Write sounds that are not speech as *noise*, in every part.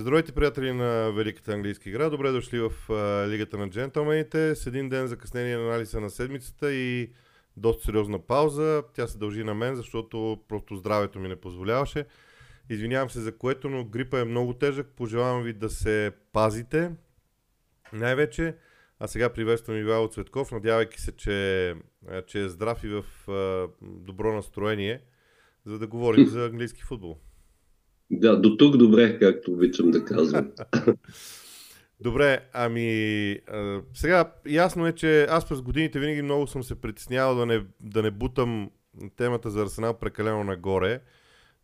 Здравейте, приятели на Великата английска игра. Добре дошли в а, Лигата на джентълмените. С един ден закъснение на анализа на седмицата и доста сериозна пауза. Тя се дължи на мен, защото просто здравето ми не позволяваше. Извинявам се за което, но грипа е много тежък. Пожелавам ви да се пазите. Най-вече. А сега приветствам Ивайло Цветков, надявайки се, че, че е здрав и в а, добро настроение, за да говорим *clears throat* за английски футбол. Да, до тук добре, както обичам да казвам. *laughs* Добре, ами сега ясно е, че аз през годините винаги много съм се притеснявал да не, да не бутам темата за Арсенал прекалено нагоре,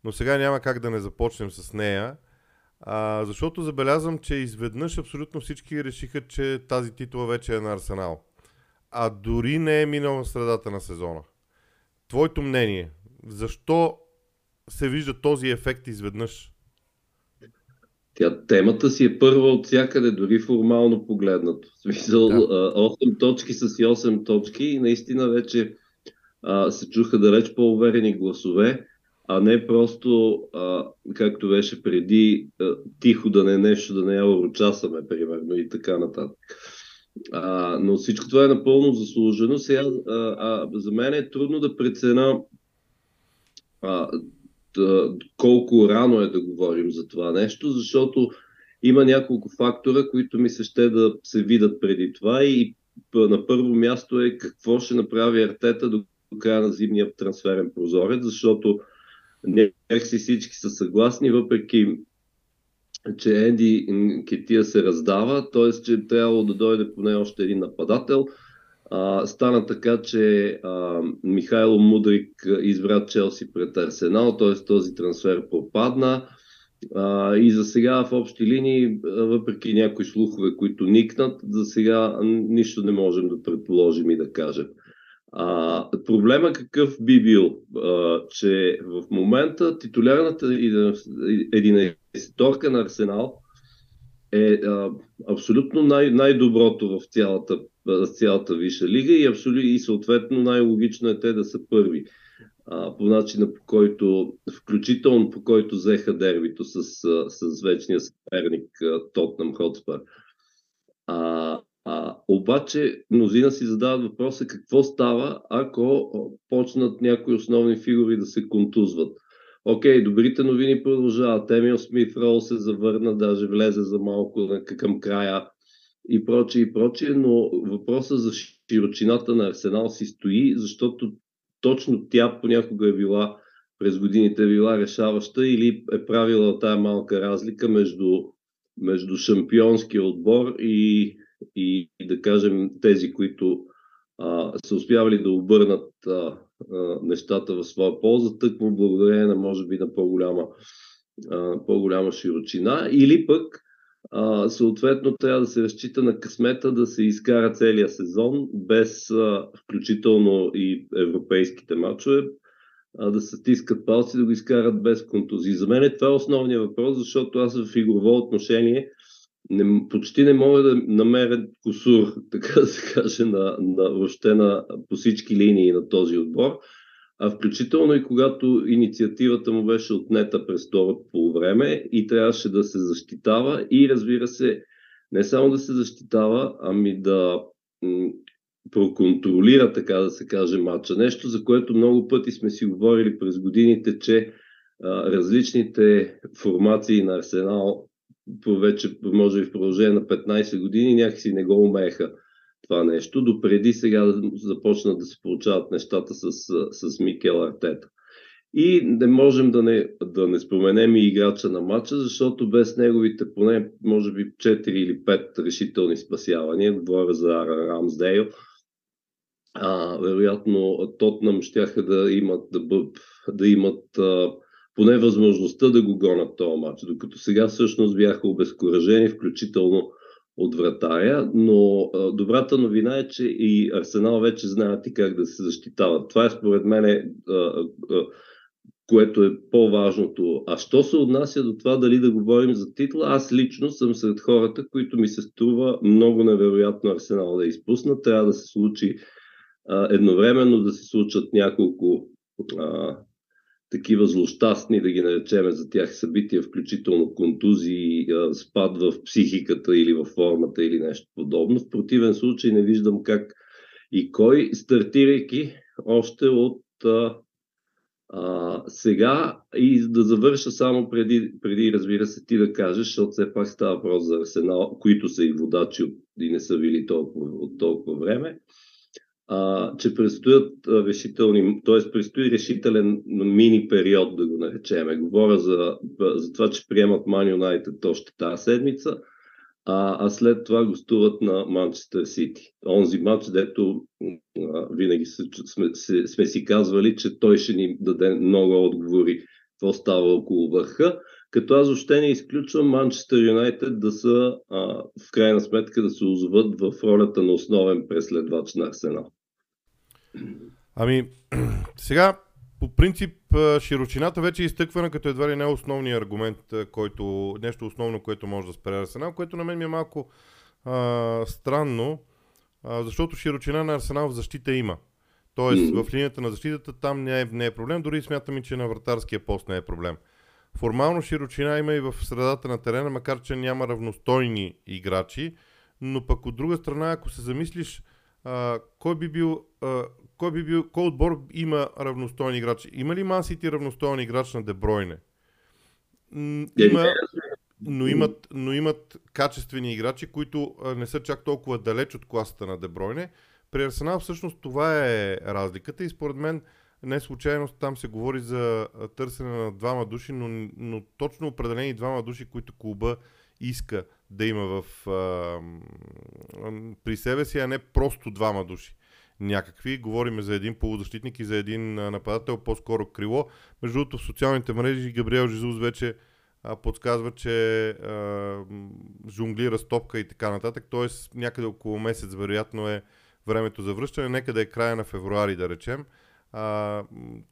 но сега няма как да не започнем с нея, а, защото забелязвам, че изведнъж абсолютно всички решиха, че тази титла вече е на Арсенал. А дори не е минал в средата на сезона. Твоето мнение, защо се вижда този ефект изведнъж? Тя, темата си е първа от всякъде, дори формално погледнато. В смисъл, да. 8 точки с 8 точки и наистина вече а, се чуха далеч по-уверени гласове, а не просто, а, както беше преди, а, тихо да не е нещо, да не я урочасаме, примерно, и така нататък. А, но всичко това е напълно заслужено. Сега, а, а, за мен е трудно да прецена а, колко рано е да говорим за това нещо, защото има няколко фактора, които ми се ще да се видят преди това и на първо място е какво ще направи Артета до края на зимния трансферен прозорец, защото някакси всички са съгласни, въпреки че Енди Кетия се раздава, т.е. че трябвало да дойде поне още един нападател – а, стана така, че а, Михайло Мудрик избра Челси пред Арсенал, т.е. този трансфер пропадна. А, и за сега в общи линии, въпреки някои слухове, които никнат, за сега нищо не можем да предположим и да кажем. А, проблема какъв би бил? А, че в момента титулярната единайсторка на Арсенал е а, абсолютно най- най-доброто в цялата цялата Висша лига и, абсолютно, и съответно най-логично е те да са първи. А, по начина по който, включително по който взеха дербито с, с вечния съперник Тотнам Хотспар. А, а, обаче мнозина си задават въпроса какво става, ако почнат някои основни фигури да се контузват. Окей, добрите новини продължават. Емил Смит Рол се завърна, даже влезе за малко към края и прочее, и прочее, но въпросът за широчината на Арсенал си стои, защото точно тя понякога е била през годините е била решаваща или е правила тая малка разлика между, между шампионския отбор и, и да кажем тези, които а, са успявали да обърнат а, а, нещата в своя полза, тъкмо благодарение на може би на по-голяма, а, по-голяма широчина, или пък а, съответно трябва да се разчита на късмета да се изкара целия сезон, без а, включително и европейските матчове, а, да се стискат палци да го изкарат без контузии. За мен е това е основният въпрос, защото аз в игрово отношение не, почти не мога да намеря косур, *laughs* така да се каже, на, на, въобще на, по всички линии на този отбор а включително и когато инициативата му беше отнета през второто време и трябваше да се защитава и разбира се, не само да се защитава, ами да проконтролира, така да се каже, матча. Нещо, за което много пъти сме си говорили през годините, че а, различните формации на Арсенал вече, може би в продължение на 15 години, някакси не го умееха това нещо, допреди сега започнат да се получават нещата с, с Микел Артета. И не можем да не, да не споменем и играча на матча, защото без неговите поне, може би, 4 или 5 решителни спасявания, говоря за Рамсдейл, а, вероятно Тотнам щяха да имат, да, да имат а, поне възможността да го гонат този матч, докато сега всъщност бяха обезкуражени, включително от вратаря, но а, добрата новина е, че и Арсенал вече знаят и как да се защитават. Това е според мен а, което е по-важното. А що се отнася до това дали да говорим за титла, аз лично съм сред хората, които ми се струва много невероятно Арсенал да изпусна. Трябва да се случи а, едновременно да се случат няколко а, такива злощастни, да ги наречеме за тях събития, включително контузии, спад в психиката или в формата или нещо подобно. В противен случай не виждам как и кой, стартирайки още от а, а, сега и да завърша само преди, преди, разбира се, ти да кажеш, защото все пак става въпрос за Арсенал, които са и водачи и не са били толкова, от толкова време а, че предстоят решителни, т.е. предстои решителен мини период, да го наречеме. Говоря за, за това, че приемат Man United още тази седмица, а, а след това гостуват на Манчестър Сити. Онзи матч, дето а, винаги сме, сме, сме си казвали, че той ще ни даде много отговори какво става около върха, като аз още не изключвам Манчестър Юнайтед да са а, в крайна сметка да се озоват в ролята на основен преследвач на Арсенал. Ами, *clears throat* сега, по принцип, широчината вече е изтъквана като едва ли не основният аргумент, който, нещо основно, което може да спре Арсенал, което на мен ми е малко а, странно, а, защото широчина на Арсенал в защита има. Тоест, в линията на защитата там не е, не е проблем, дори смятам и, че на вратарския пост не е проблем. Формално широчина има и в средата на терена, макар че няма равностойни играчи, но пък от друга страна, ако се замислиш, а, кой би бил, а, кой би бил, кой отбор има равностойни играчи? Има ли Мансити равностоен играч на Дебройне? Има, но имат, но имат качествени играчи, които не са чак толкова далеч от класата на Дебройне. При Арсенал всъщност това е разликата и според мен не случайно там се говори за търсене на двама души, но, но точно определени двама души, които клуба иска да има в, а, при себе си, а не просто двама души някакви. Говориме за един полузащитник и за един нападател, по-скоро крило. Между другото, в социалните мрежи Габриел Жизус вече а, подсказва, че а, жонглира стопка и така нататък. Тоест някъде около месец вероятно е времето за връщане. Нека да е края на февруари, да речем. А,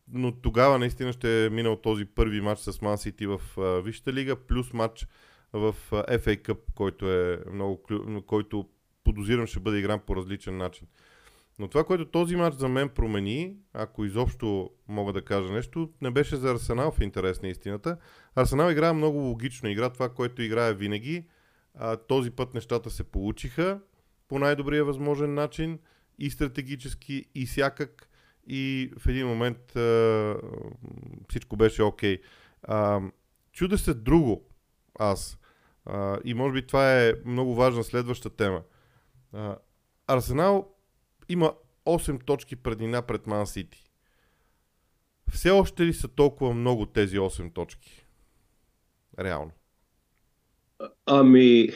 но тогава наистина ще е минал този първи матч с Ман Сити в а, Висшата лига, плюс матч в FA Cup, който е много, който подозирам ще бъде игран по различен начин. Но това, което този матч за мен промени, ако изобщо мога да кажа нещо, не беше за Арсенал в интерес на истината. Арсенал играе много логично, игра това, което играе винаги. А, този път нещата се получиха по най-добрия възможен начин и стратегически, и всякак и в един момент а, всичко беше окей. Okay. чуда се друго аз. А, и може би това е много важна следваща тема. А, Арсенал има 8 точки предина пред Ман Сити. Все още ли са толкова много тези 8 точки? Реално. Ами,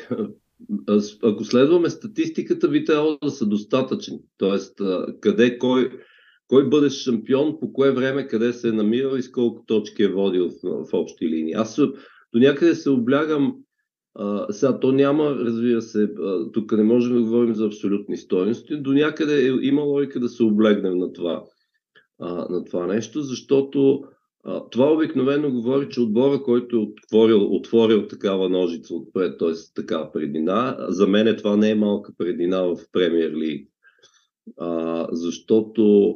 ако следваме статистиката, би трябвало да са достатъчни. Тоест, къде, кой, кой бъде шампион, по кое време, къде се е намирал и с колко точки е водил в, в общи линии. Аз до някъде се облягам а, сега то няма, разбира се, а, тук не можем да говорим за абсолютни стоености, до някъде е, има логика да се облегнем на това, а, на това нещо, защото а, това обикновено говори, че отбора, който е отворил, отворил такава ножица отпред, т.е. такава предина, за мен това не е малка предина в Премьер Лиг. защото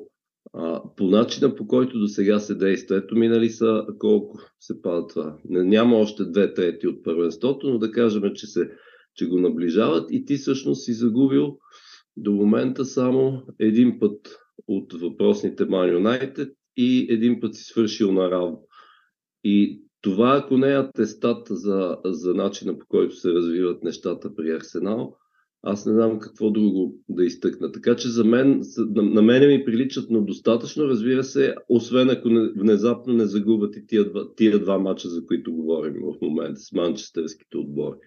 а, по начина по който до сега се действа. Ето минали са колко се пада това. Няма още две трети от първенството, но да кажем, че, се, че го наближават и ти всъщност си загубил до момента само един път от въпросните Man United и един път си свършил на равно. И това, ако не е атестат за, за начина по който се развиват нещата при Арсенал, аз не знам какво друго да изтъкна. Така че за мен, на мене ми приличат, но достатъчно, разбира се, освен ако не, внезапно не загубят и тия два, тия два мача, за които говорим в момента с манчестърските отбори.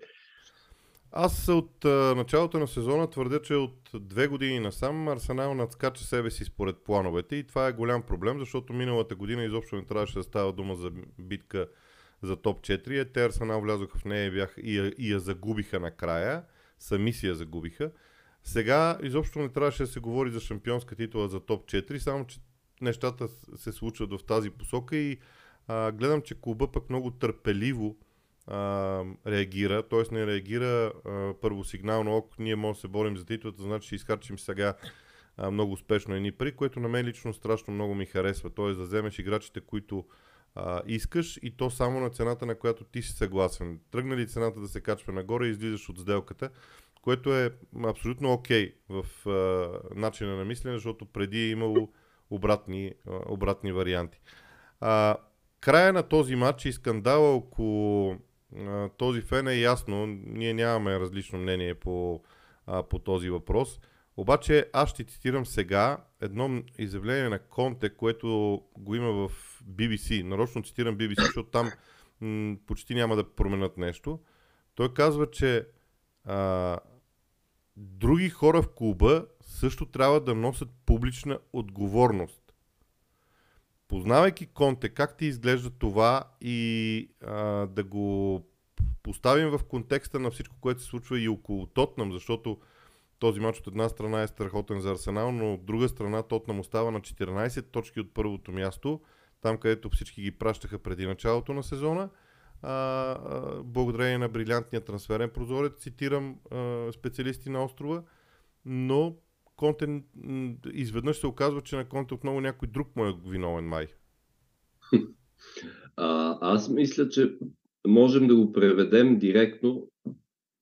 Аз от а, началото на сезона твърдя, че от две години насам Арсенал надскача себе си според плановете и това е голям проблем, защото миналата година изобщо не трябваше да става дума за битка за топ 4. Те Арсенал влязоха в нея и, бях, и, и я загубиха накрая сами си я загубиха. Сега изобщо не трябваше да се говори за шампионска титла за топ 4, само че нещата се случват в тази посока и а, гледам, че клуба пък много търпеливо а, реагира, т.е. не реагира а, първосигнално, ако ние можем да се борим за титлата, значи ще изхарчим сега а, много успешно едни пари, което на мен лично страшно много ми харесва. Тоест да вземеш играчите, които а, искаш и то само на цената, на която ти си съгласен. Тръгна ли цената да се качва нагоре и излизаш от сделката, което е абсолютно окей okay в а, начина на мислене, защото преди е имало обратни, а, обратни варианти. А, края на този матч и скандала около а, този фен е ясно. Ние нямаме различно мнение по, а, по този въпрос. Обаче аз ще цитирам сега едно изявление на Конте, което го има в BBC. Нарочно цитирам BBC, защото там м- почти няма да променят нещо. Той казва, че а, други хора в клуба също трябва да носят публична отговорност. Познавайки Конте, как ти изглежда това и а, да го поставим в контекста на всичко, което се случва и около Тотнам, защото този матч от една страна е страхотен за Арсенал, но от друга страна Тотнам остава на 14 точки от първото място, там където всички ги пращаха преди началото на сезона. А, а, благодарение на брилянтния трансферен прозорец, цитирам а, специалисти на острова, но Конте изведнъж се оказва, че на Конте отново някой друг му е виновен май. *laughs* А, аз мисля, че можем да го преведем директно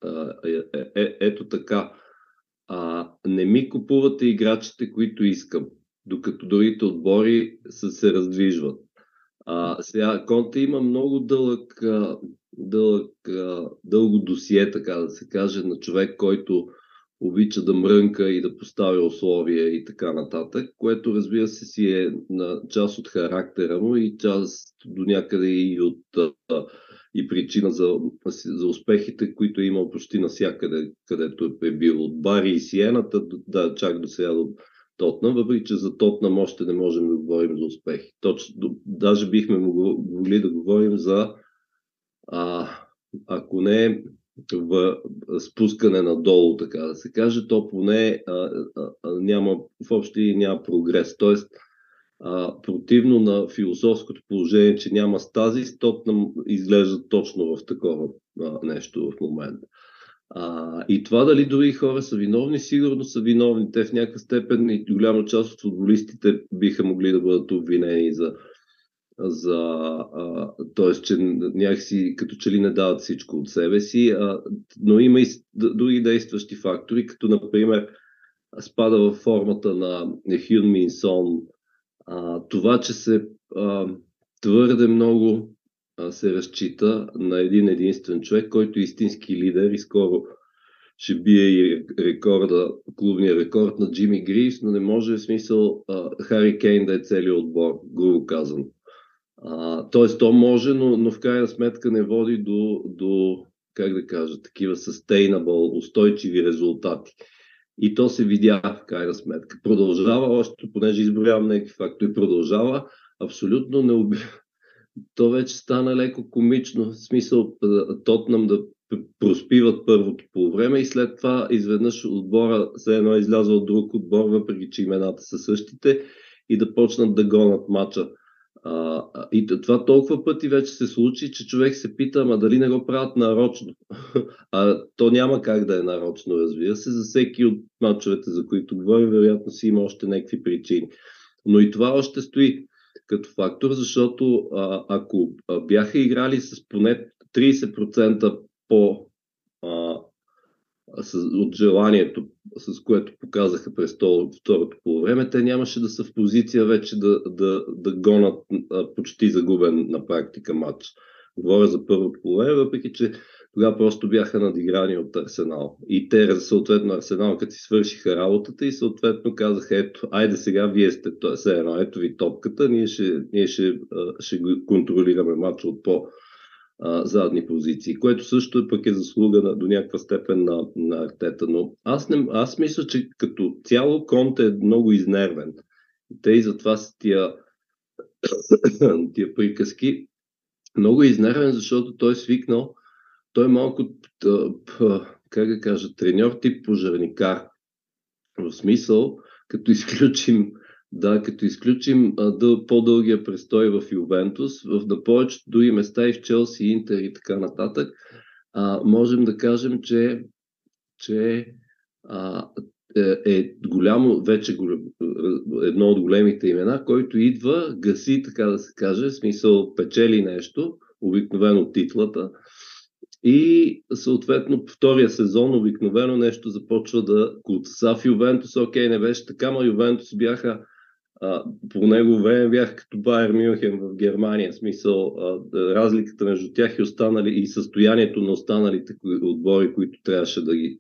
а, е, е, е, ето така не ми купувате играчите, които искам, докато другите отбори са се раздвижват. А, сега Конте има много дълъг, дълъг, дълго досие, така да се каже, на човек, който обича да мрънка и да поставя условия и така нататък, което разбира се си е на част от характера му и част до някъде и от и причина за, за успехите, които е имал почти навсякъде, където е бил от Бари и Сиената, да, чак до сега до Тотнам, въпреки че за Тотнам още не можем да говорим за успехи. Точно, даже бихме могли да говорим за, а, ако не в спускане надолу, така да се каже, то поне а, а, а, няма, в общи няма прогрес. Тоест, а, противно на философското положение, че няма стази, Тотнам изглежда точно в такова а, нещо в момента. А, и това дали други хора са виновни, сигурно са виновни. Те в някаква степен и голяма част от футболистите биха могли да бъдат обвинени за, за т.е. че някакси като че ли не дават всичко от себе си, а, но има и други действащи фактори, като например спада в формата на Хюн Минсон, а, това, че се а, твърде много а, се разчита на един единствен човек, който е истински лидер и скоро ще бие и рекорда, клубния рекорд на Джими Грис, но не може в смисъл а, Хари Кейн да е целият отбор, грубо казано. Тоест, то може, но, но в крайна сметка не води до, до как да кажа, такива sustainable, устойчиви резултати. И то се видя в крайна сметка. Продължава още, понеже изброявам някакви фактори, продължава абсолютно не уби... *laughs* То вече стана леко комично, в смисъл Тотнам да проспиват първото по време и след това изведнъж отбора се едно е излязъл от друг отбор, въпреки че имената са същите и да почнат да гонат мача а, и това толкова пъти вече се случи, че човек се пита, ама дали не го правят нарочно. *laughs* а то няма как да е нарочно, разбира се. За всеки от мачовете, за които говорим, вероятно си има още някакви причини. Но и това още стои като фактор, защото а, ако бяха играли с поне 30% по от желанието, с което показаха през второто по време, те нямаше да са в позиция вече да, да, да гонат а, почти загубен на практика матч. Говоря за първото по време, въпреки че тогава просто бяха надиграни от Арсенал. И те, съответно, Арсенал, като си свършиха работата и съответно казаха, ето, айде сега вие сте, е едно, ето ви топката, ние ще, ние ще, ще контролираме матча от по- а, задни позиции, което също е пък е заслуга на, до някаква степен на, на Артета. Но аз, не, аз мисля, че като цяло Конте е много изнервен. Те и затова са тия, *coughs* тия приказки. Много изнервен, защото той е свикнал, той е малко, как да кажа, треньор тип пожарникар. В смисъл, като изключим да, като изключим а, дъл, по-дългия престой в Ювентус, в на повечето други места и в Челси, Интер и така нататък, а, можем да кажем, че, че а, е, е голямо, вече едно от големите имена, който идва, гаси, така да се каже, смисъл печели нещо, обикновено титлата, и съответно втория сезон обикновено нещо започва да куца. В Ювентус, окей, не беше така, но Ювентус бяха а, по него време бяха като Байер Мюнхен в Германия. В смисъл, а, разликата между тях и, останали, и състоянието на останалите отбори, които трябваше да ги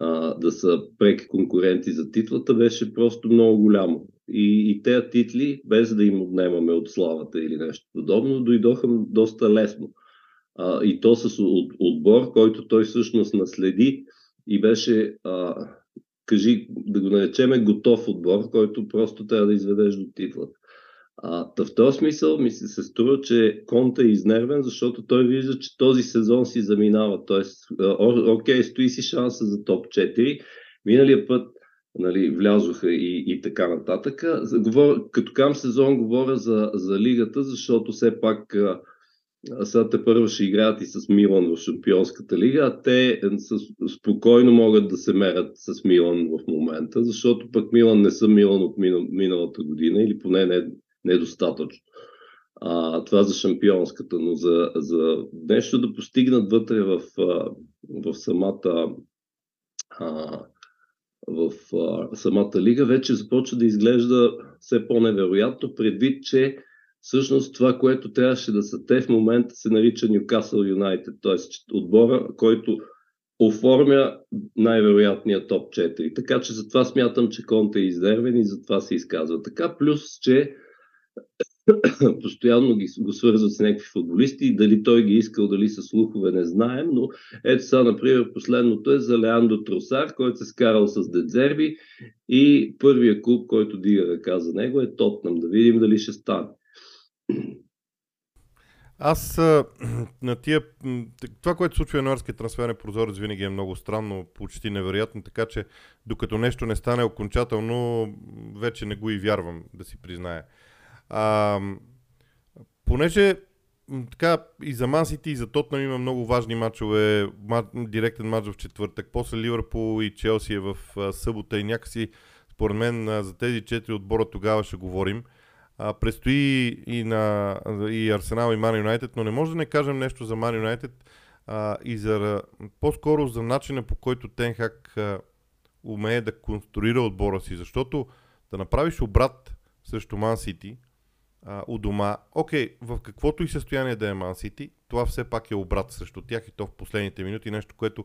а, да са преки конкуренти за титлата, беше просто много голямо. И, и тези титли, без да им отнемаме от славата или нещо подобно, дойдоха доста лесно. А, и то с от, отбор, който той всъщност наследи и беше, а, кажи, да го наречеме готов отбор, който просто трябва да изведеш до титлата. А, в този смисъл ми се, се струва, че Конта е изнервен, защото той вижда, че този сезон си заминава. Тоест, окей, стои си шанса за топ 4. Миналия път нали, влязоха и, и така нататък. Говоря, като кам сезон говоря за, за лигата, защото все пак сега те първо ще играят и с Милан в Шампионската лига, а те с, спокойно могат да се мерят с Милан в момента, защото пък Милан не са Милан от миналата година или поне не, недостатъчно. А, това за шампионската, но за, за нещо да постигнат вътре в, в самата а, в а, самата лига, вече започва да изглежда все по-невероятно, предвид, че всъщност това, което трябваше да са те в момента се нарича Ньюкасъл Юнайтед, т.е. отбора, който оформя най-вероятния топ 4. Така че затова смятам, че Конте е изнервен и затова се изказва така. Плюс, че *coughs* постоянно ги, го свързват с някакви футболисти. Дали той ги искал, дали са слухове, не знаем. Но ето сега, например, последното е за Леандо Тросар, който се скарал с Дедзерби и първия клуб, който дига ръка за него е Тотнам. Да видим дали ще стане. Аз *clears throat* на тия... Това, което случва януарския трансферен прозорец винаги е много странно, почти невероятно, така че докато нещо не стане окончателно, вече не го и вярвам, да си призная. А, понеже така и за Мансити и за Тотнам има много важни матчове, директен матч в четвъртък, после Ливърпул и Челси е в събота и някакси според мен за тези четири отбора тогава ще говорим. А, предстои и, на, и Арсенал и Ман Юнайтед, но не може да не кажем нещо за Ман Юнайтед и за, по-скоро за начина по който Тенхак а, умее да конструира отбора си, защото да направиш обрат срещу Ман Сити у дома, окей, в каквото и състояние да е Ман Сити, това все пак е обрат срещу тях и то в последните минути, нещо, което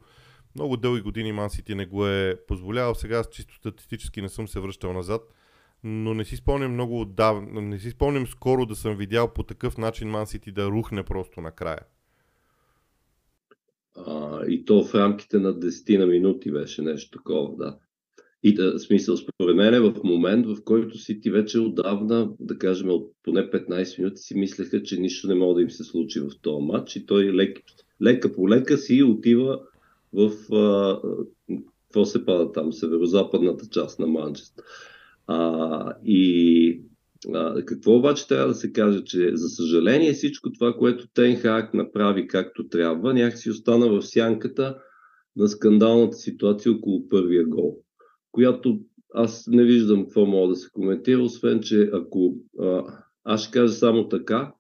много дълги години Ман Сити не го е позволявал. Сега чисто статистически не съм се връщал назад но не си спомням много отдавна, не си спомням скоро да съм видял по такъв начин Ман Сити да рухне просто накрая. А, и то в рамките на 10 на минути беше нещо такова, да. И да, смисъл, според мен е в момент, в който Сити вече отдавна, да кажем, от поне 15 минути си мислеха, че нищо не може да им се случи в този матч и той лек, лека по лека си отива в а, какво се пада там, северо-западната част на Манчестър. А, и а, какво обаче трябва да се каже, че за съжаление всичко това, което Тенхак направи както трябва, някакси остана в сянката на скандалната ситуация около първия гол, която аз не виждам какво мога да се коментира, освен, че ако а, аз ще кажа само така,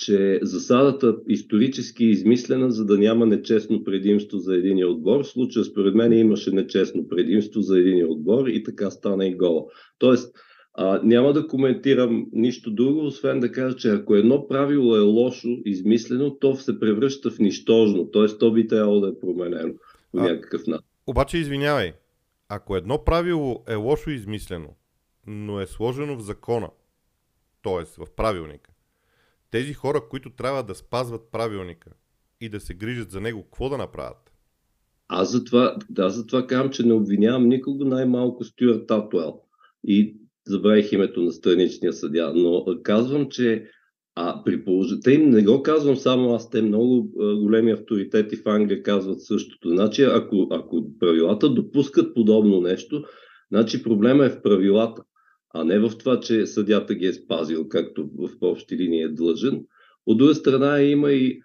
че засадата исторически е измислена, за да няма нечестно предимство за един отбор. В случая, според мен, имаше нечестно предимство за един отбор и така стана и гола. Тоест, а, няма да коментирам нищо друго, освен да кажа, че ако едно правило е лошо, измислено, то се превръща в нищожно. Т.е. то би трябвало да е променено по а, някакъв начин. Обаче, извинявай, ако едно правило е лошо измислено, но е сложено в закона, т.е. в правилника, тези хора, които трябва да спазват правилника и да се грижат за него, какво да направят? Аз затова, да, затова казвам, че не обвинявам никого, най-малко Стюарт Атуел. И забравих името на страничния съдя, но казвам, че а при положение, те им не го казвам само аз, те много големи авторитети в Англия казват същото. Значи, ако, ако правилата допускат подобно нещо, значи проблема е в правилата а не в това, че съдята ги е спазил, както в общи линии е длъжен. От друга страна има и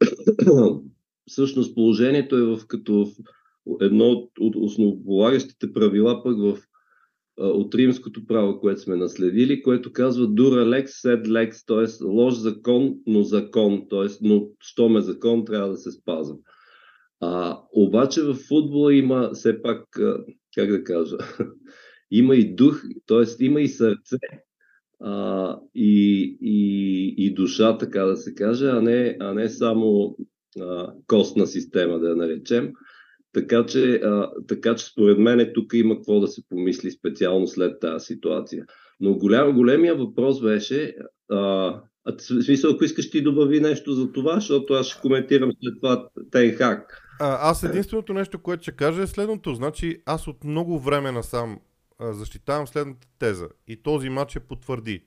*coughs* всъщност положението е в, като в, едно от основополагащите правила пък в, от римското право, което сме наследили, което казва дура лекс, сед лекс, т.е. лош закон, но закон, т.е. но що ме закон, трябва да се спазва. А, обаче в футбола има все пак, как да кажа, *laughs* има и дух, т.е. има и сърце а, и, и, и душа, така да се каже, а не, а не само а, костна система, да я наречем. Така че, а, така че според мен тук има какво да се помисли специално след тази ситуация. Но голям, големия въпрос беше, а, а, в смисъл, ако искаш ти добави нещо за това, защото аз ще коментирам след това Тенхак. А, аз единственото нещо, което ще кажа е следното. Значи аз от много време насам защитавам следната теза и този матч е потвърди.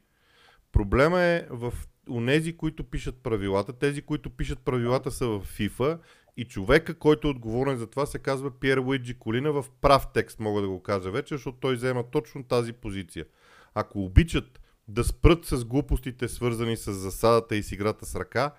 Проблема е в унези, които пишат правилата. Тези, които пишат правилата са в FIFA и човека, който е отговорен за това, се казва Пьер Луиджи Колина в прав текст, мога да го кажа вече, защото той взема точно тази позиция. Ако обичат да спрат с глупостите, свързани с засадата и с играта с ръка,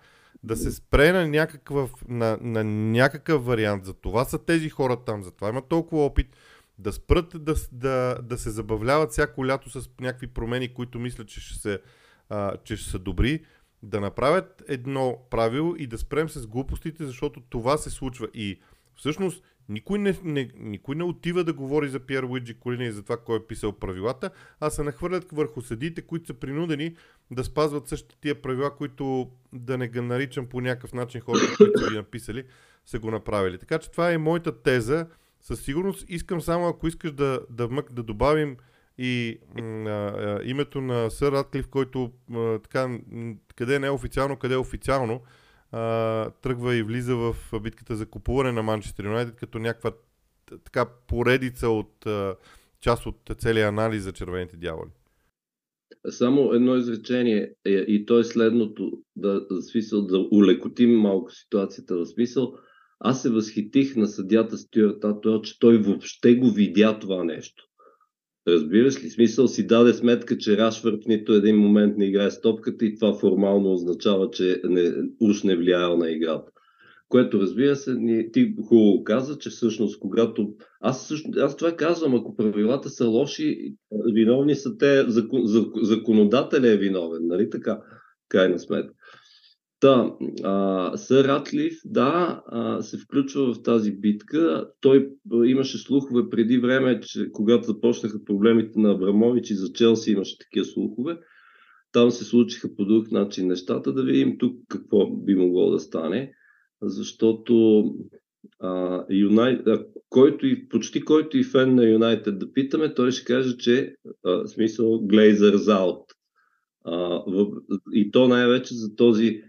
да се спре на някакъв, на, на някакъв вариант. За това са тези хора там, за това има толкова опит. Да спрат да, да, да се забавляват всяко лято с някакви промени, които мислят, че ще, се, а, че ще са добри. Да направят едно правило и да спрем с глупостите, защото това се случва. И всъщност никой не, не, никой не отива да говори за Пьер Луиджи Колина и за това кой е писал правилата, а се нахвърлят върху съдите, които са принудени да спазват същите тия правила, които да не ги наричам по някакъв начин хората, които са ги написали, са го направили. Така че това е моята теза. Със сигурност искам само, ако искаш да, да, мък, да добавим и а, а, името на Сър Радклиф, който а, така, къде не е официално, къде е официално, а, тръгва и влиза в битката за купуване на Манчестър Юнайтед като някаква така поредица от а, част от целия анализ за червените дяволи. Само едно изречение е, и то е следното, да, смисъл, да улекотим малко ситуацията в смисъл. Аз се възхитих на съдята Стюарт Атуел, че той въобще го видя това нещо. Разбираш ли? Смисъл си даде сметка, че Рашфърд в нито един момент не играе с топката и това формално означава, че не, уж не влияе на играта. Което разбира се, ни, ти хубаво каза, че всъщност когато... Аз, също, аз това казвам, ако правилата са лоши, виновни са те, закон, законодателя е виновен, нали така? Крайна сметка. Та, а, Сър Ратлив, да, а, се включва в тази битка. Той а, имаше слухове преди време, че когато започнаха проблемите на Абрамович и за Челси имаше такива слухове. Там се случиха по друг начин нещата. Да видим тук какво би могло да стане. Защото а, Юнай... а, който и, почти който и фен на Юнайтед да питаме, той ще каже, че а, смисъл Глейзърс аут. и то най-вече за този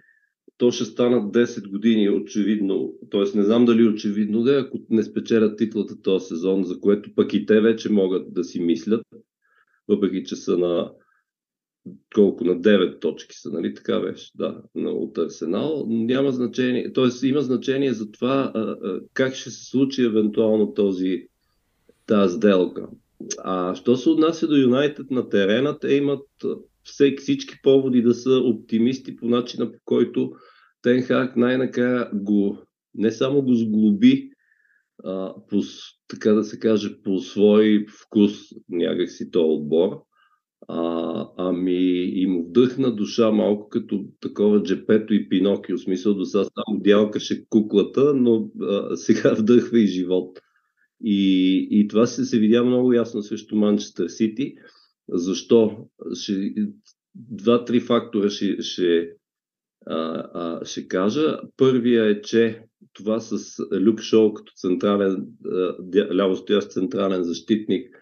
то ще станат 10 години, очевидно. Тоест, не знам дали очевидно да е, ако не спечелят титлата този сезон, за което пък и те вече могат да си мислят, въпреки че са на колко на 9 точки са, нали така беше, да, от Арсенал, няма значение, т.е. има значение за това как ще се случи евентуално този, тази сделка. А що се отнася до Юнайтед на терена, те имат всеки, всички поводи да са оптимисти по начина по който Тенхак най-накрая го, не само го сглоби, а, по, така да се каже, по свой вкус някакси този отбор, а, ами и му вдъхна душа малко като такова джепето и Пинокио, в смисъл до сега само дялкаше куклата, но а, сега *laughs* вдъхва и живот. И, и това се, се видя много ясно срещу Манчестър Сити. Защо? Ще, два-три фактора ще, ще а, а, ще кажа. Първия е, че това с Люк Шоу като централен, лявостоящ централен защитник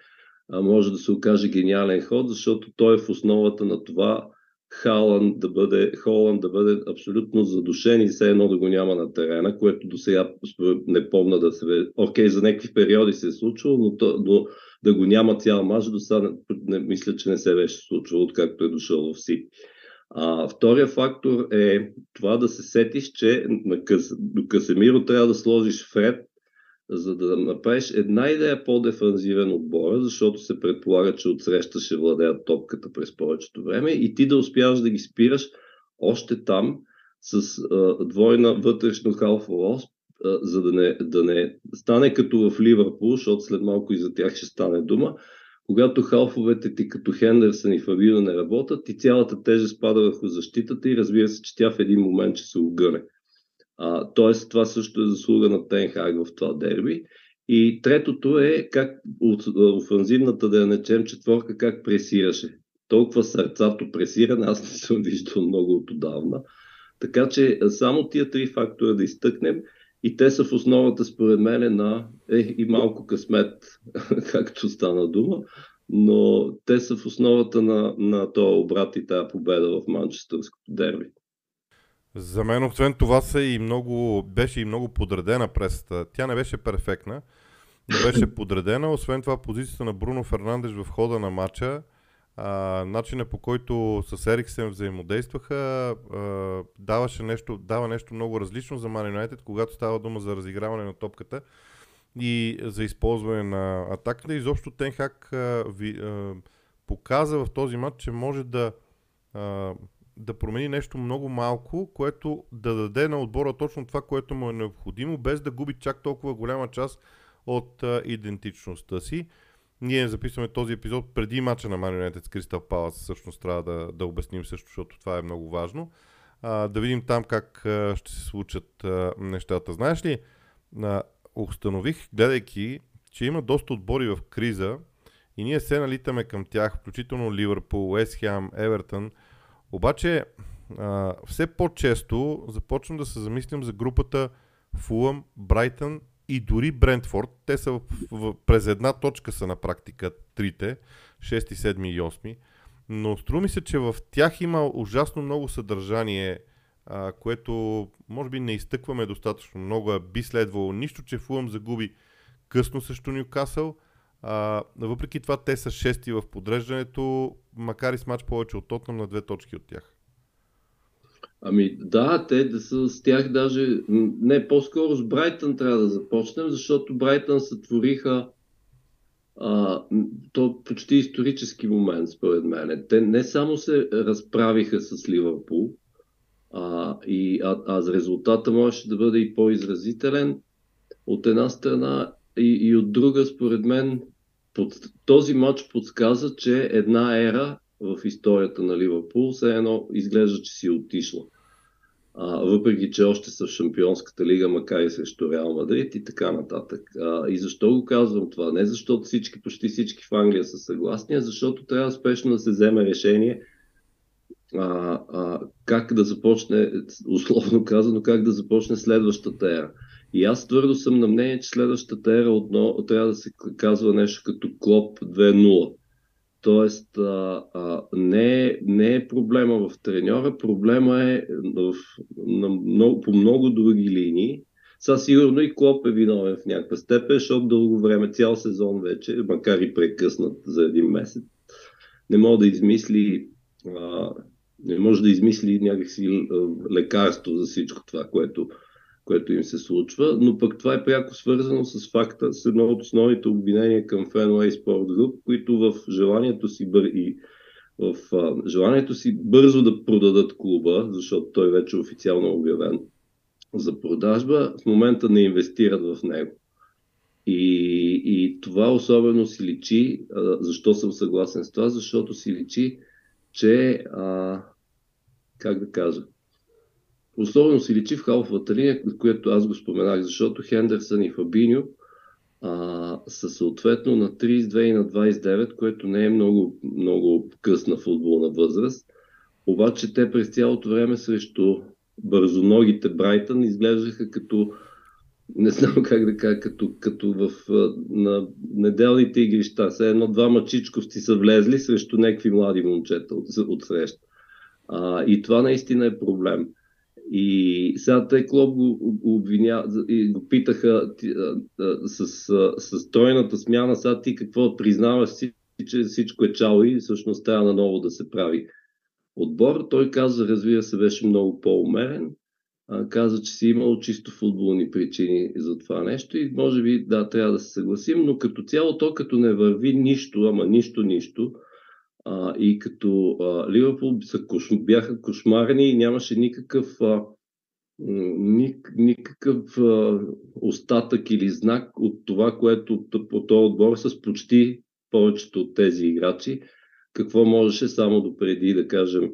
може да се окаже гениален ход, защото той е в основата на това Халан да бъде, Холанд да бъде абсолютно задушен и все едно да го няма на терена, което до сега не помна да се... Окей, okay, за някакви периоди се е случвало, но, то, но да го няма цял мач, до сега не, не, мисля, че не се беше случвало, откакто е дошъл в Сити. А, втория фактор е това да се сетиш, че на Къс... до Касемиро трябва да сложиш Фред, за да направиш една идея по-дефанзивен отбора, защото се предполага, че отсреща ще владеят топката през повечето време и ти да успяваш да ги спираш още там с а, двойна вътрешно халфова за да не, да не стане като в Ливърпул, защото след малко и за тях ще стане дума, когато халфовете ти като Хендерсън и Фабино не работят и цялата тежест пада върху защитата и разбира се, че тя в един момент ще се огъне. А, тоест, това също е заслуга на Тенхаг в това дерби. И третото е как от офанзивната, да я начем четворка, как пресираше. Толкова сърцато пресиране, аз не съм виждал много от отдавна. Така че само тия три фактора да изтъкнем и те са в основата, според мен, на е, и малко късмет, *laughs* както стана дума, но те са в основата на, на този обрат и тази победа в Манчестърското дерби. За мен, освен това, са и много, беше и много подредена пресата. Тя не беше перфектна, но беше *clears throat* подредена. Освен това, позицията на Бруно Фернандеш в хода на матча, а, начина по който с Ериксен взаимодействаха, а, даваше нещо, дава нещо много различно за Man United, когато става дума за разиграване на топката и за използване на атаката. Изобщо Тенхак а, ви, а, показа в този матч, че може да а, да промени нещо много малко, което да даде на отбора точно това, което му е необходимо, без да губи чак толкова голяма част от а, идентичността си. Ние записваме този епизод преди мача на Man Кристал Палас, всъщност трябва да, да обясним също, защото това е много важно. А, да видим там как а, ще се случат а, нещата. Знаеш ли, а, установих, гледайки, че има доста отбори в криза и ние се налитаме към тях, включително Ливърпул, Уестхем, Евертън, обаче, а, все по-често започвам да се замислям за групата Фулъм, Брайтън и дори Брентфорд. Те са в, в, през една точка са на практика трите, 6, 7 и 8. Но струми се, че в тях има ужасно много съдържание, а, което може би не изтъкваме достатъчно много, би следвало. Нищо, че Фулъм загуби късно срещу Ньюкасъл. А, въпреки това те са шести в подреждането, макар и с матч повече от Тотнам на две точки от тях. Ами да, те да са с тях даже, не, по-скоро с Брайтън трябва да започнем, защото Брайтън сътвориха а, то почти исторически момент, според мен. Те не само се разправиха с Ливърпул, а, и, а, а резултата можеше да бъде и по-изразителен. От една страна и, и от друга, според мен, под, този матч подсказа, че една ера в историята на Ливърпул все едно изглежда, че си отишла. А, въпреки, че още са в Шампионската лига, макар и срещу Реал Мадрид и така нататък. А, и защо го казвам това? Не защото всички, почти всички в Англия са съгласни, а защото трябва спешно да се вземе решение а, а, как да започне, условно казано, как да започне следващата ера. И аз твърдо съм на мнение, че следващата ера отново трябва да се казва нещо като Клоп 2.0. Тоест, а, а, не, е, не е проблема в треньора, проблема е в, на много, по много други линии. Са сигурно и Клоп е виновен в някаква степен, защото дълго време, цял сезон вече, макар и прекъснат за един месец, не може да измисли а, не може да измисли някакси лекарство за всичко това, което което им се случва, но пък това е пряко свързано с факта, с едно от основните обвинения към Fenway Sport Group, които в желанието си бър... и в а, желанието си бързо да продадат клуба, защото той вече е официално обявен за продажба, в момента не инвестират в него. И, и това особено си личи, а, защо съм съгласен с това, защото си личи, че, а, как да кажа, Особено си личи в халфовата линия, което аз го споменах, защото Хендерсън и Фабиньо а, са съответно на 32 и на 29, което не е много, много късна футболна възраст. Обаче те през цялото време срещу бързоногите Брайтън изглеждаха като не знам как да кажа, като, като в, на неделните игрища. Все едно двама чичковци са влезли срещу някакви млади момчета от, от среща. А, и това наистина е проблем. И сега те Клоп го, го обвиня и го питаха с, с, с тройната смяна, сега ти какво признаваш си, че всичко е чало и всъщност трябва наново да се прави отбор. Той каза, разбира се, беше много по-умерен. Каза, че си имал чисто футболни причини за това нещо и може би да, трябва да се съгласим, но като цяло то като не върви нищо, ама нищо, нищо, а, и като а, Ливърпул са бяха кошмарни и нямаше никакъв, а, ник, никакъв а, остатък или знак от това, което по този отбор с почти повечето от тези играчи, какво можеше само до преди, да кажем,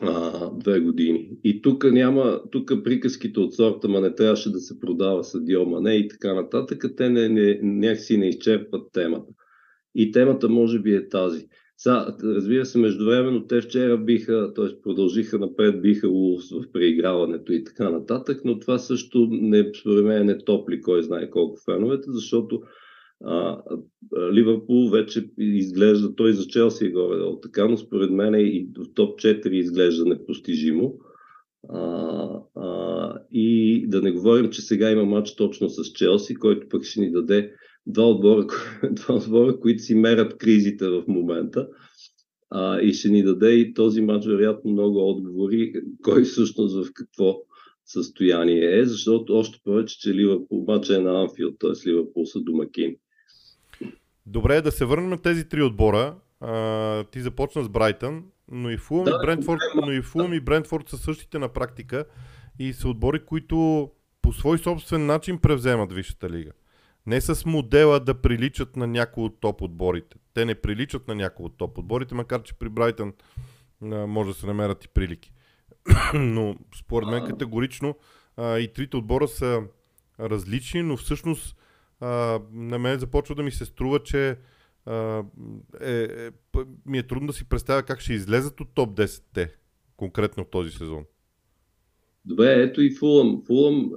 а, две години. И тук няма, тук приказките от сорта, ма не трябваше да се продава Садио Мане и така нататък, те не, не, някакси не изчерпват темата. И темата може би е тази. Са, разбира се, междувременно те вчера биха, т.е. продължиха напред, биха в преиграването и така нататък, но това също не, според мен не топли кой знае колко феновете, защото а, Ливърпул вече изглежда, той за Челси е горе така, но според мен и в топ 4 изглежда непостижимо. А, а, и да не говорим, че сега има матч точно с Челси, който пък ще ни даде два отбора, *laughs* два отбора които си мерят кризите в момента. А, и ще ни даде и този матч, вероятно, много отговори, кой всъщност в какво състояние е, защото още повече, че Ливърпул матча е на Анфилд, т.е. Ливърпул са домакин. Добре, да се върнем на тези три отбора. А, ти започна с Брайтън, но и Фулъм, да, и Брентфорд, но и Фулъм и Брентфорд са същите на практика и са отбори, които по свой собствен начин превземат Висшата лига. Не с модела да приличат на някои от топ отборите. Те не приличат на някои от топ отборите, макар че при Брайтън може да се намерят и прилики. *clears throat* но според мен категорично а, и трите отбора са различни, но всъщност а, на мен започва да ми се струва, че а, е, е, ми е трудно да си представя как ще излезат от топ 10-те, конкретно в този сезон. Добре, ето и Фулъм. Фулъм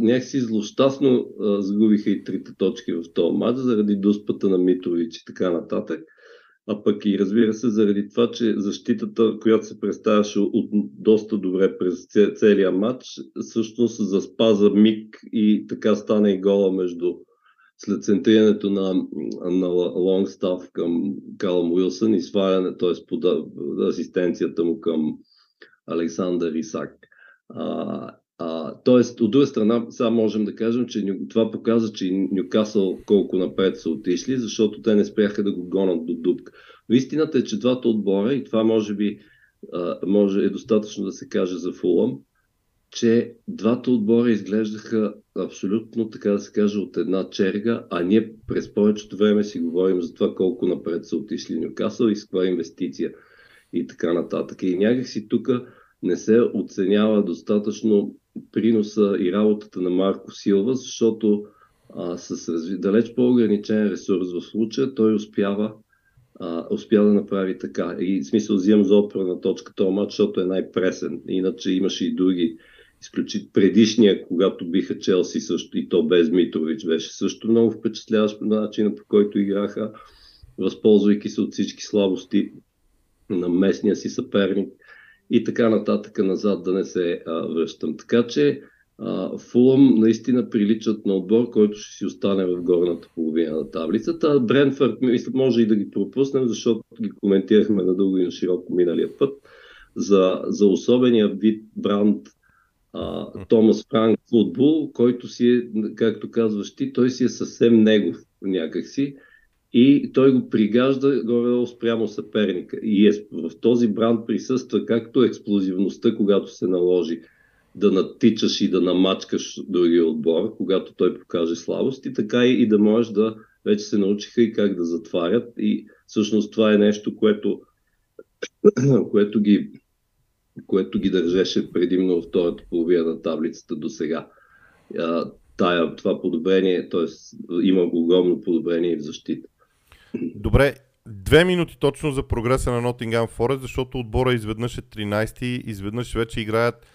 някакси злощастно а, загубиха и трите точки в този матч заради дуспата на Митрович и така нататък. А пък и разбира се, заради това, че защитата, която се представяше от доста добре през целия матч, всъщност заспаза миг и така стана и гола между след центрирането на, на Лонгстав към Калъм Уилсън и сваляне, т.е. асистенцията му към Александър Исак. А, а, тоест, от друга страна, сега можем да кажем, че това показва, че Нюкасъл колко напред са отишли, защото те не спряха да го гонат до дупка. Но истината е, че двата отбора, и това може би а, може, е достатъчно да се каже за Фулъм, че двата отбора изглеждаха абсолютно, така да се каже, от една черга, а ние през повечето време си говорим за това колко напред са отишли Нюкасъл и с каква инвестиция и така нататък. И някакси тук не се оценява достатъчно приноса и работата на Марко Силва, защото а, с разви... далеч по-ограничен ресурс в случая той успява а, успя да направи така. И в смисъл взимам за на точка този матч, защото е най-пресен. Иначе имаше и други изключително предишния, когато биха Челси също и то без Митрович, беше също много впечатляващ по начина по който играха, възползвайки се от всички слабости на местния си съперник и така нататък назад да не се а, връщам. Така че Фулъм наистина приличат на отбор, който ще си остане в горната половина на таблицата. Бренфърд, може и да ги пропуснем, защото ги коментирахме надълго и на широко миналия път. За, за особения вид бранд а, Томас Франк футбол, който си е, както казваш ти, той си е съвсем негов някакси и той го пригажда горе спрямо съперника. И е, в този бранд присъства както експлозивността, когато се наложи да натичаш и да намачкаш другия отбор, когато той покаже слабости, така и, и да можеш да вече се научиха и как да затварят. И всъщност това е нещо, което, *clears throat* което ги което ги държеше предимно в втората половина на таблицата до сега. Тая, това подобрение, т.е. има огромно подобрение в защита. Добре, две минути точно за прогреса на Nottingham Forest, защото отбора изведнъж е 13 и изведнъж вече играят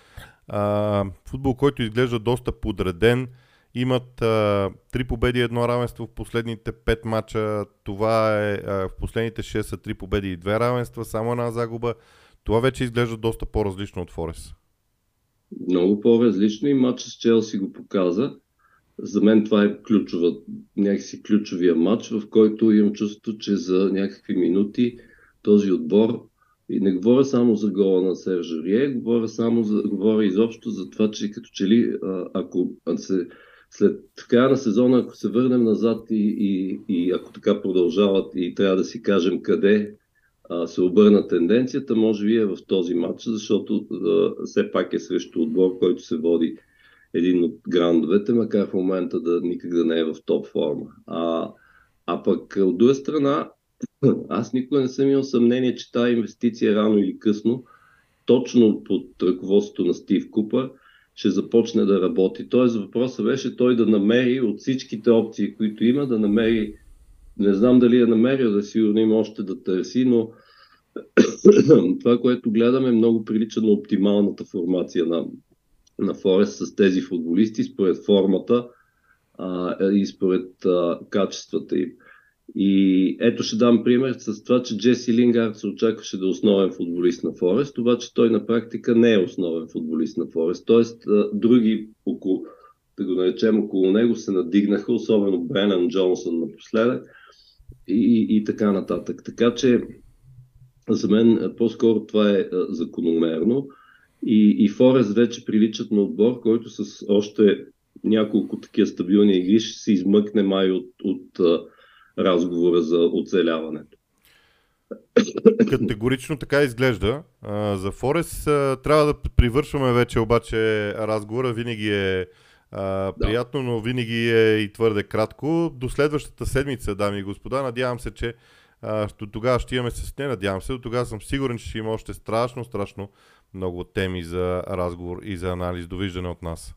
а, футбол, който изглежда доста подреден. Имат а, три победи и едно равенство в последните пет мача. Това е а, в последните 6 са три победи и две равенства, само една загуба. Това вече изглежда доста по-различно от Форес. Много по-различно и матчът с Челси го показа. За мен това е ключова, някакси ключовия матч, в който имам чувство, че за някакви минути този отбор, и не говоря само за гола на Сержа Рие, говоря, само за, говоря изобщо за това, че като че ли, ако се, след края на сезона, ако се върнем назад и, и, и ако така продължават и трябва да си кажем къде а, се обърна тенденцията, може би е в този матч, защото а, все пак е срещу отбор, който се води един от грандовете, макар в момента да никак да не е в топ форма. А, а пък от друга страна, *clears throat* аз никога не съм имал съмнение, че тази инвестиция рано или късно, точно под ръководството на Стив Купър, ще започне да работи. Тоест въпросът беше той да намери от всичките опции, които има, да намери, не знам дали е намерил, да сигурно има още да търси, но *clears throat* това, което гледаме, много прилича на оптималната формация на, на Форест с тези футболисти, според формата а, и според а, качествата им. И ето ще дам пример с това, че Джеси Лингард се очакваше да е основен футболист на Форест, обаче той на практика не е основен футболист на Форест. Тоест, други около, да го наречем около него, се надигнаха, особено Бренан Джонсън напоследък и, и така нататък. Така че за мен по-скоро това е закономерно. И, и Форест вече приличат на отбор, който с още няколко такива стабилни игри ще се измъкне май от, от разговора за оцеляването. Категорично така изглежда. За Форест трябва да привършваме вече обаче разговора. Винаги е приятно, но винаги е и твърде кратко. До следващата седмица, дами и господа, надявам се, че до тогава ще имаме с не, надявам се, до тогава съм сигурен, че ще има още страшно, страшно много теми за разговор и за анализ. Довиждане от нас.